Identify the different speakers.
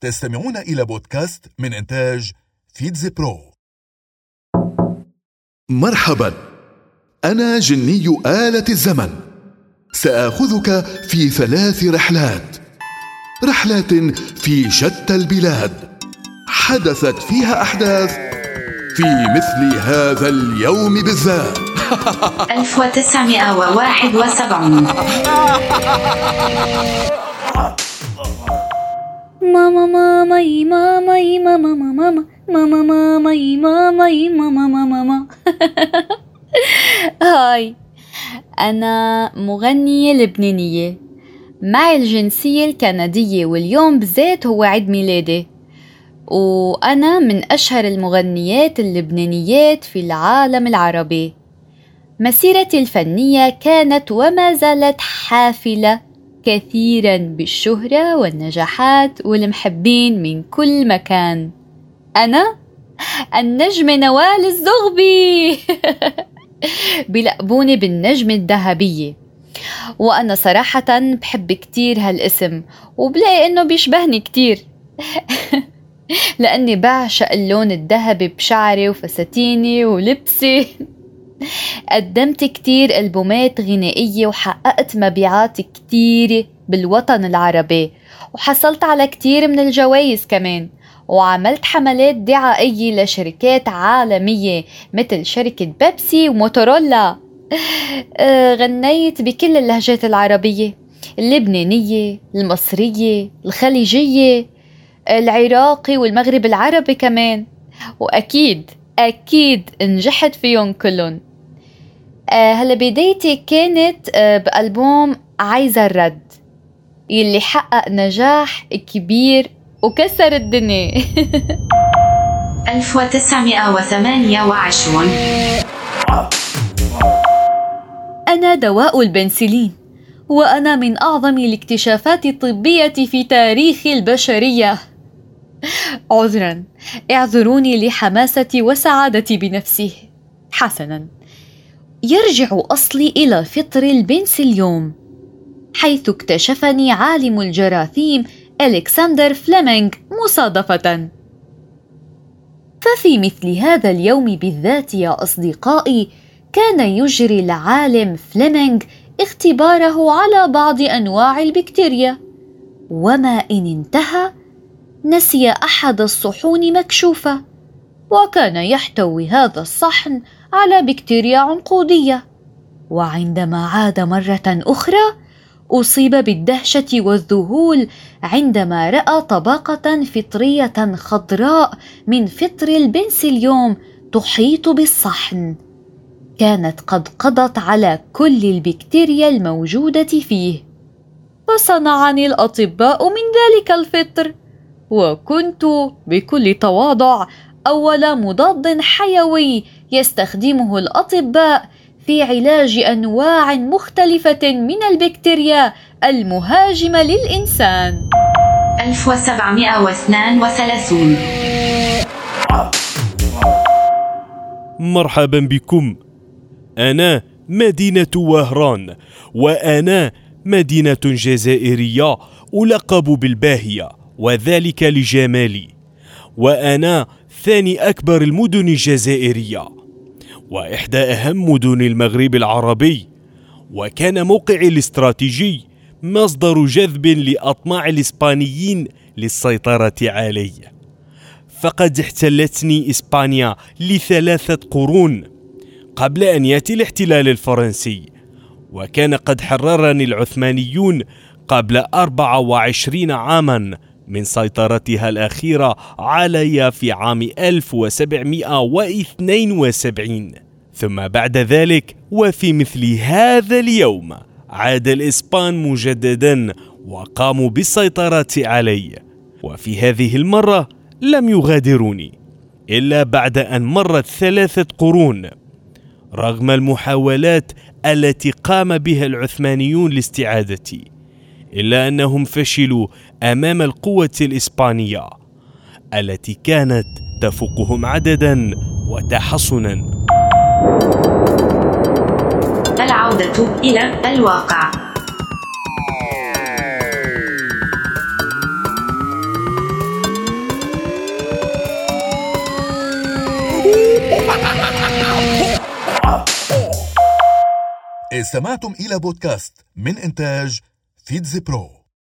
Speaker 1: تستمعون إلى بودكاست من إنتاج فيتز برو.
Speaker 2: مرحبا. أنا جني آلة الزمن. سآخذك في ثلاث رحلات. رحلات في شتى البلاد. حدثت فيها أحداث في مثل هذا اليوم بالذات.
Speaker 3: 1971
Speaker 4: ماما ماماي ماما ماما ماما ماماي ماماي ماما ماما ماما هاي أنا مغنية لبنانية معي الجنسية الكندية واليوم بالذات هو عيد ميلادي وأنا من أشهر المغنيات اللبنانيات في العالم العربي مسيرتي الفنية كانت وما زالت حافلة كثيرا بالشهرة والنجاحات والمحبين من كل مكان. أنا النجمة نوال الزغبي. بلقبوني بالنجمة الذهبية وأنا صراحة بحب كتير هالاسم وبلاقي إنه بيشبهني كتير. لأني بعشق اللون الذهبي بشعري وفساتيني ولبسي. قدمت كتير ألبومات غنائية وحققت مبيعات كتيرة بالوطن العربي وحصلت على كتير من الجوائز كمان وعملت حملات دعائية لشركات عالمية مثل شركة بيبسي وموتورولا. آه، غنيت بكل اللهجات العربية اللبنانية المصرية الخليجية العراقي والمغرب العربي كمان وأكيد أكيد نجحت فيهم كلهم. هلا بدايتي كانت آه، بألبوم عايزة الرد يلي حقق نجاح كبير وكسر الدنيا.
Speaker 3: 1928
Speaker 4: أنا دواء البنسلين وأنا من أعظم الاكتشافات الطبية في تاريخ البشرية. عذرا اعذروني لحماستي وسعادتي بنفسي. حسنا. يرجع أصلي إلى فطر البنسليوم حيث اكتشفني عالم الجراثيم ألكسندر فليمنج مصادفة. ففي مثل هذا اليوم بالذات يا أصدقائي كان يجري العالم فليمنج اختباره على بعض أنواع البكتيريا. وما إن انتهى نسي أحد الصحون مكشوفة وكان يحتوي هذا الصحن على بكتيريا عنقودية. وعندما عاد مرة أخرى أصيب بالدهشة والذهول عندما رأى طبقة فطرية خضراء من فطر البنسليوم تحيط بالصحن. كانت قد قضت على كل البكتيريا الموجودة فيه. فصنعني الأطباء من ذلك الفطر وكنت بكل تواضع أول مضاد حيوي يستخدمه الأطباء في علاج أنواع مختلفة من البكتيريا المهاجمة للإنسان.
Speaker 3: 1732
Speaker 5: مرحبا بكم. أنا مدينة وهران وأنا مدينة جزائرية ألقب بالباهية وذلك لجمالي. وأنا ثاني أكبر المدن الجزائرية وإحدى أهم مدن المغرب العربي وكان موقعي الاستراتيجي مصدر جذب لأطماع الإسبانيين للسيطرة علي فقد احتلتني إسبانيا لثلاثة قرون قبل أن يأتي الاحتلال الفرنسي وكان قد حررني العثمانيون قبل 24 عاما من سيطرتها الأخيرة علي في عام 1772 ثم بعد ذلك وفي مثل هذا اليوم عاد الإسبان مجددا وقاموا بالسيطرة علي. وفي هذه المرة لم يغادروني إلا بعد أن مرت ثلاثة قرون. رغم المحاولات التي قام بها العثمانيون لاستعادتي إلا أنهم فشلوا أمام القوة الإسبانية التي كانت تفوقهم عددا وتحصنا.
Speaker 3: العودة إلى الواقع.
Speaker 2: استمعتم إلى بودكاست من إنتاج فيتز برو